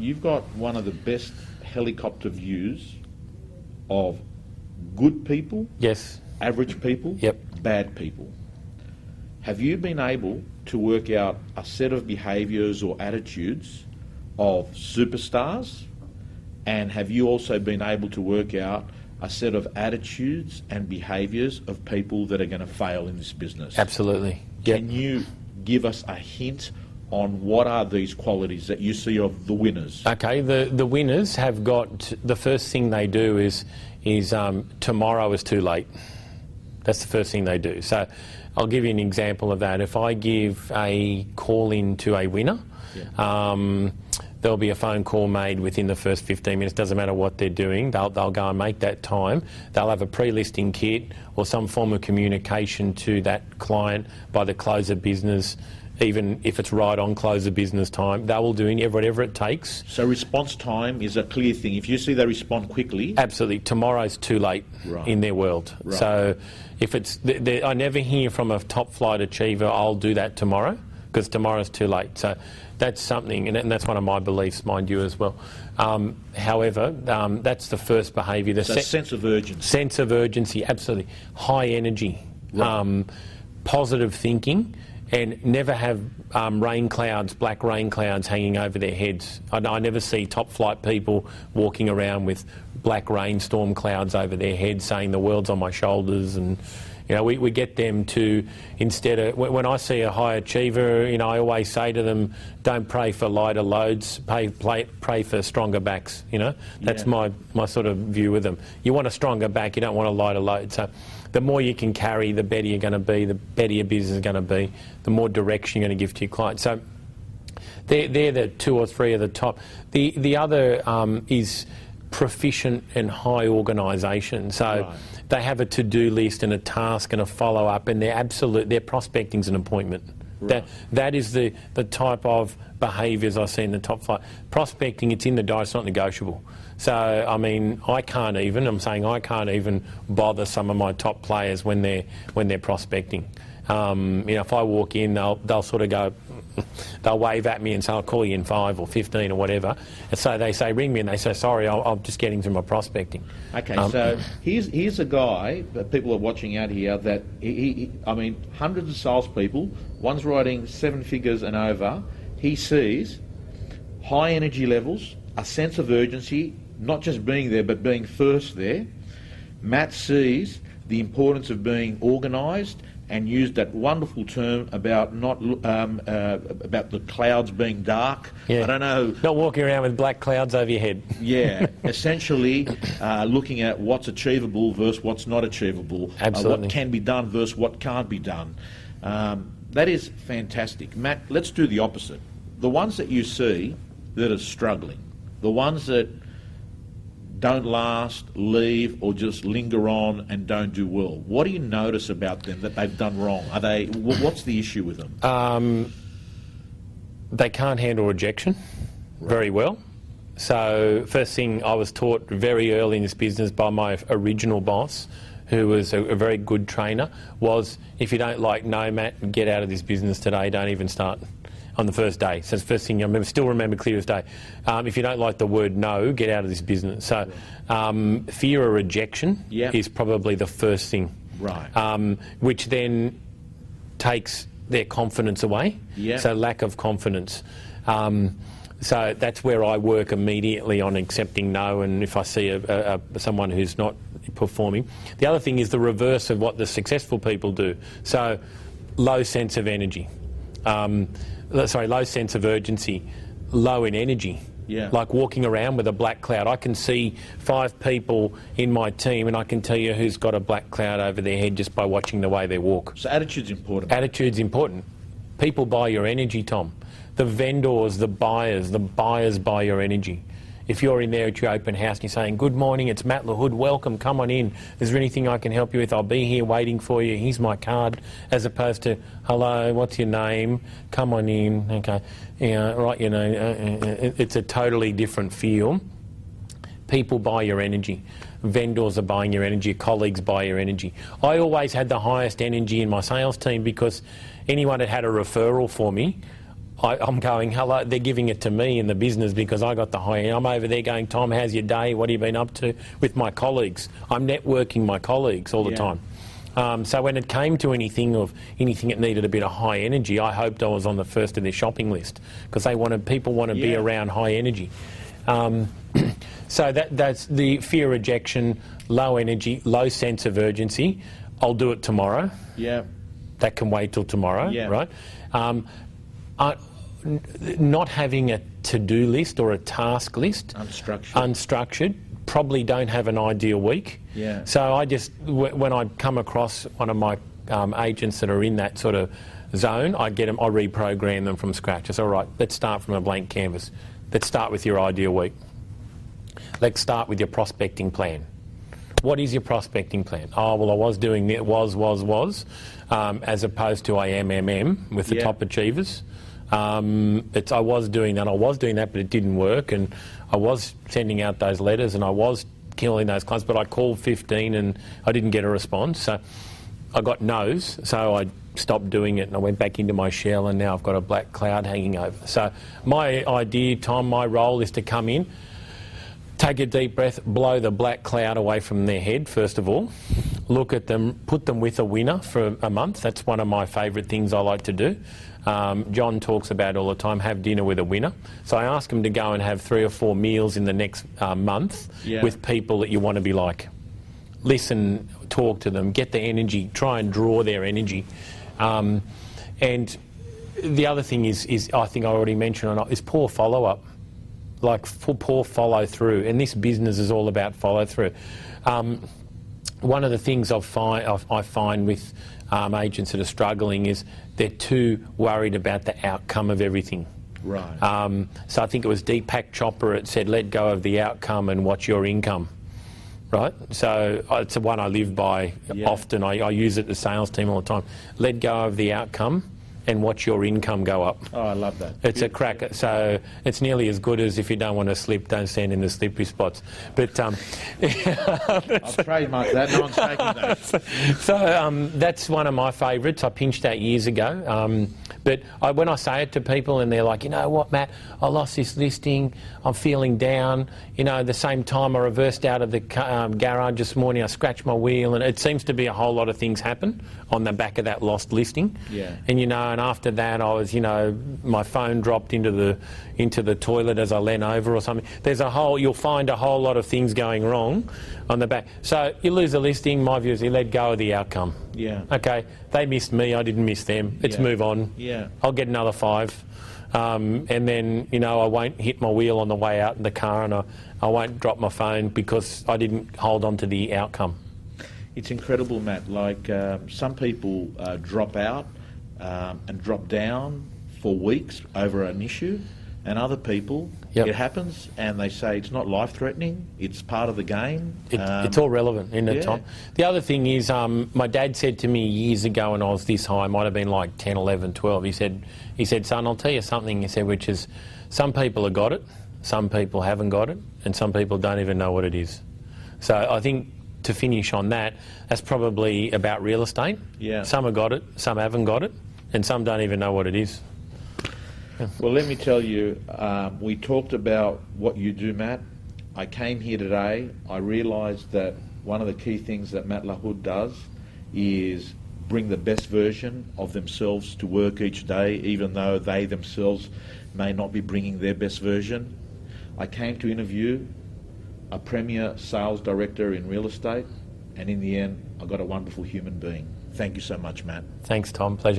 you've got one of the best helicopter views of good people, Yes. average people, Yep. bad people. Have you been able to work out a set of behaviours or attitudes of superstars? And have you also been able to work out a set of attitudes and behaviours of people that are going to fail in this business? Absolutely. Yep. Can you give us a hint on what are these qualities that you see of the winners? Okay, the, the winners have got the first thing they do is is um, tomorrow is too late. That's the first thing they do. So I'll give you an example of that. If I give a call in to a winner, um, there'll be a phone call made within the first 15 minutes. Doesn't matter what they're doing, they'll, they'll go and make that time. They'll have a pre-listing kit or some form of communication to that client by the close of business. Even if it's right on close of business time, they will do whatever it takes So response time is a clear thing. If you see they respond quickly, Absolutely. Tomorrow's too late Right. in their world. Right. So if it's, th th I never hear from a top flight achiever, I'll do that tomorrow because tomorrow's too late. So that's something, and, and that's one of my beliefs, mind you, as well. Um, however, um, that's the first behaviour. The so se- sense of urgency. sense of urgency, absolutely. High energy, um, positive thinking, and never have um, rain clouds, black rain clouds hanging over their heads. I, I never see top flight people walking around with black rainstorm clouds over their heads saying the world's on my shoulders and you know, we, we get them to instead of when I see a high achiever, you know, I always say to them, don't pray for lighter loads, pray, pray, pray for stronger backs. You know, that's Yeah. my my sort of view with them. You want a stronger back, you don't want a lighter load. So, the more you can carry, the better you're going to be, the better your business is going to be, the more direction you're going to give to your client. So, they're, they're the two or three of the top. The the other um, is proficient and high organisation. So Right. They have a to-do list and a task and a follow-up, and they're absolute. Their prospecting's an appointment. That that is the the type of behaviours I see in the top five. Prospecting, it's in the diet, it's not negotiable. So I mean, I can't even. I'm saying I can't even bother some of my top players when they're when they're prospecting. Um, you know, if I walk in, they'll they'll sort of go, they'll wave at me and say, "I'll call you in five or 15 or whatever." And so they say, "Ring me," and they say, "Sorry, I'll, I'm just getting through my prospecting." Okay, Um, so here's here's a guy that people are watching out here that he, he, he- I mean hundreds of salespeople. One's writing seven figures and over. He sees high energy levels, a sense of urgency, not just being there but being first there. Matt sees the importance of being organised and used that wonderful term about not um, uh, about the clouds being dark. Yeah. I don't know. Not walking around with black clouds over your head. Yeah, essentially uh, looking at what's achievable versus what's not achievable, uh, Absolutely. what can be done versus what can't be done. Um, that is fantastic. Matt, let's do the opposite. The ones that you see that are struggling, the ones that don't last, leave, or just linger on and don't do well. What do you notice about them that they've done wrong? Are they? What's the issue with them? Um, they can't handle rejection very well. So, first thing I was taught very early in this business by my original boss, who was a, a very good trainer, was if you don't like no, Matt, get out of this business today. Don't even start on the first day. So, it's the first thing I remember, still remember clear as day. Um, if you don't like the word no, get out of this business. So, um, fear of rejection Yeah. is probably the first thing. Right. Um, which then takes their confidence away. Yeah. So lack of confidence. Um, so that's where I work immediately on accepting no, and if I see a, a, a, someone who's not performing. The other thing is the reverse of what the successful people do. So low sense of energy. Um, Uh, sorry, low sense of urgency. Low in energy. Yeah. Like walking around with a black cloud. I can see five people in my team, and I can tell you who's got a black cloud over their head just by watching the way they walk. so attitude's important. Attitude's important. People buy your energy, Tom. The vendors, the buyers, the buyers buy your energy. If you're in there at your open house and you're saying, Good morning, it's Matt LaHood, welcome, come on in. Is there anything I can help you with? I'll be here waiting for you. Here's my card. As opposed to, Hello, what's your name? Come on in. Okay. Yeah, right, you know, uh, uh, uh, it's a totally different feel people buy your energy. Vendors are buying your energy. Colleagues buy your energy. I always had the highest energy in my sales team because anyone that had a referral for me, I, I'm going, hello, they're giving it to me in the business because I got the high end. I'm over there going, Tom, how's your day? What have you been up to with my colleagues? I'm networking my colleagues all the Yeah. time. Um, so when it came to anything of anything that needed a bit of high energy, I hoped I was on the first of their shopping list because they wanted people want to be around high energy. Um, so that that's the fear rejection, low energy, low sense of urgency. I'll do it tomorrow Yeah. that can wait till tomorrow, Yeah. right? Um, uh, n- not having a to-do list or a task list, Unstructured. unstructured, probably don't have an ideal week. Yeah. So I just, w- when I come across one of my um, agents that are in that sort of zone, I get them, I reprogram them from scratch. I say, all right, let's start from a blank canvas. Let's start with your ideal week. Let's start with your prospecting plan. What is your prospecting plan? Oh, well, I was doing it, was, was, was, um, as opposed to I am, MM with the Yeah. top achievers. Um, it's, I was doing that, I was doing that, but it didn't work, and I was sending out those letters, and I was killing those clients, but I called 15 and I didn't get a response. So I got no's, so I stopped doing it and I went back into my shell, and now I've got a black cloud hanging over. So my idea, Tom, my role is to come in, take a deep breath, blow the black cloud away from their head, first of all. Look at them, put them with a winner for a month. That's one of my favourite things I like to do. Um, John talks about all the time have dinner with a winner. So I ask them to go and have three or four meals in the next uh, month Yeah. with people that you want to be like. Listen, talk to them, get the energy, try and draw their energy. Um, and the other thing is, is, I think I already mentioned, or not, is poor follow up like poor follow through, and this business is all about follow through. Um, one of the things I've find, I find with um, agents that are struggling is they're too worried about the outcome of everything. Right. Um, so I think it was Deepak Chopra. that said, "Let go of the outcome and watch your income." Right. So uh, it's the one I live by Yeah. often. I, I use it to sales team all the time. Let go of the outcome and watch your income go up. oh, I love that. It's a cracker. So it's nearly as good as if you don't want to sleep, don't stand in the slippery spots. But um, I've trademarked that. No one's taking that. so um, that's one of my favourites. I pinched that years ago. Um, but I, when I say it to people and they're like, you know what, Matt, I lost this listing. I'm feeling down. You know, the same time I reversed out of the um, garage this morning, I scratched my wheel, and it seems to be a whole lot of things happen on the back of that lost listing. Yeah. And you know, and after that, I was, you know, my phone dropped into the into the toilet as I leant over or something. There's a whole, you'll find a whole lot of things going wrong on the back. So you lose a listing. My view is you let go of the outcome. Yeah. Okay, they missed me. I didn't miss them. Let's Yeah. move on. Yeah. I'll get another five. Um, and then, you know, I won't hit my wheel on the way out in the car and I, I won't drop my phone because I didn't hold on to the outcome. It's incredible, Matt. Like um, some people uh, drop out um, and drop down for weeks over an issue, and other people, Yep. it happens and they say it's not life threatening, it's part of the game. It, Um, it's all relevant, isn't it, yeah. Tom? The other thing is, um, my dad said to me years ago when I was this high, I might have been like 10, 11, 12, he said, he said, son, I'll tell you something, he said, which is some people have got it, some people haven't got it, and some people don't even know what it is. So I think to finish on that, that's probably about real estate. Yeah. Some have got it, some haven't got it, and some don't even know what it is. Well, let me tell you, um, we talked about what you do, Matt. I came here today. I realised that one of the key things that Matt LaHood does is bring the best version of themselves to work each day, even though they themselves may not be bringing their best version. I came to interview a premier sales director in real estate, and in the end, I got a wonderful human being. Thank you so much, Matt. Thanks, Tom. Pleasure.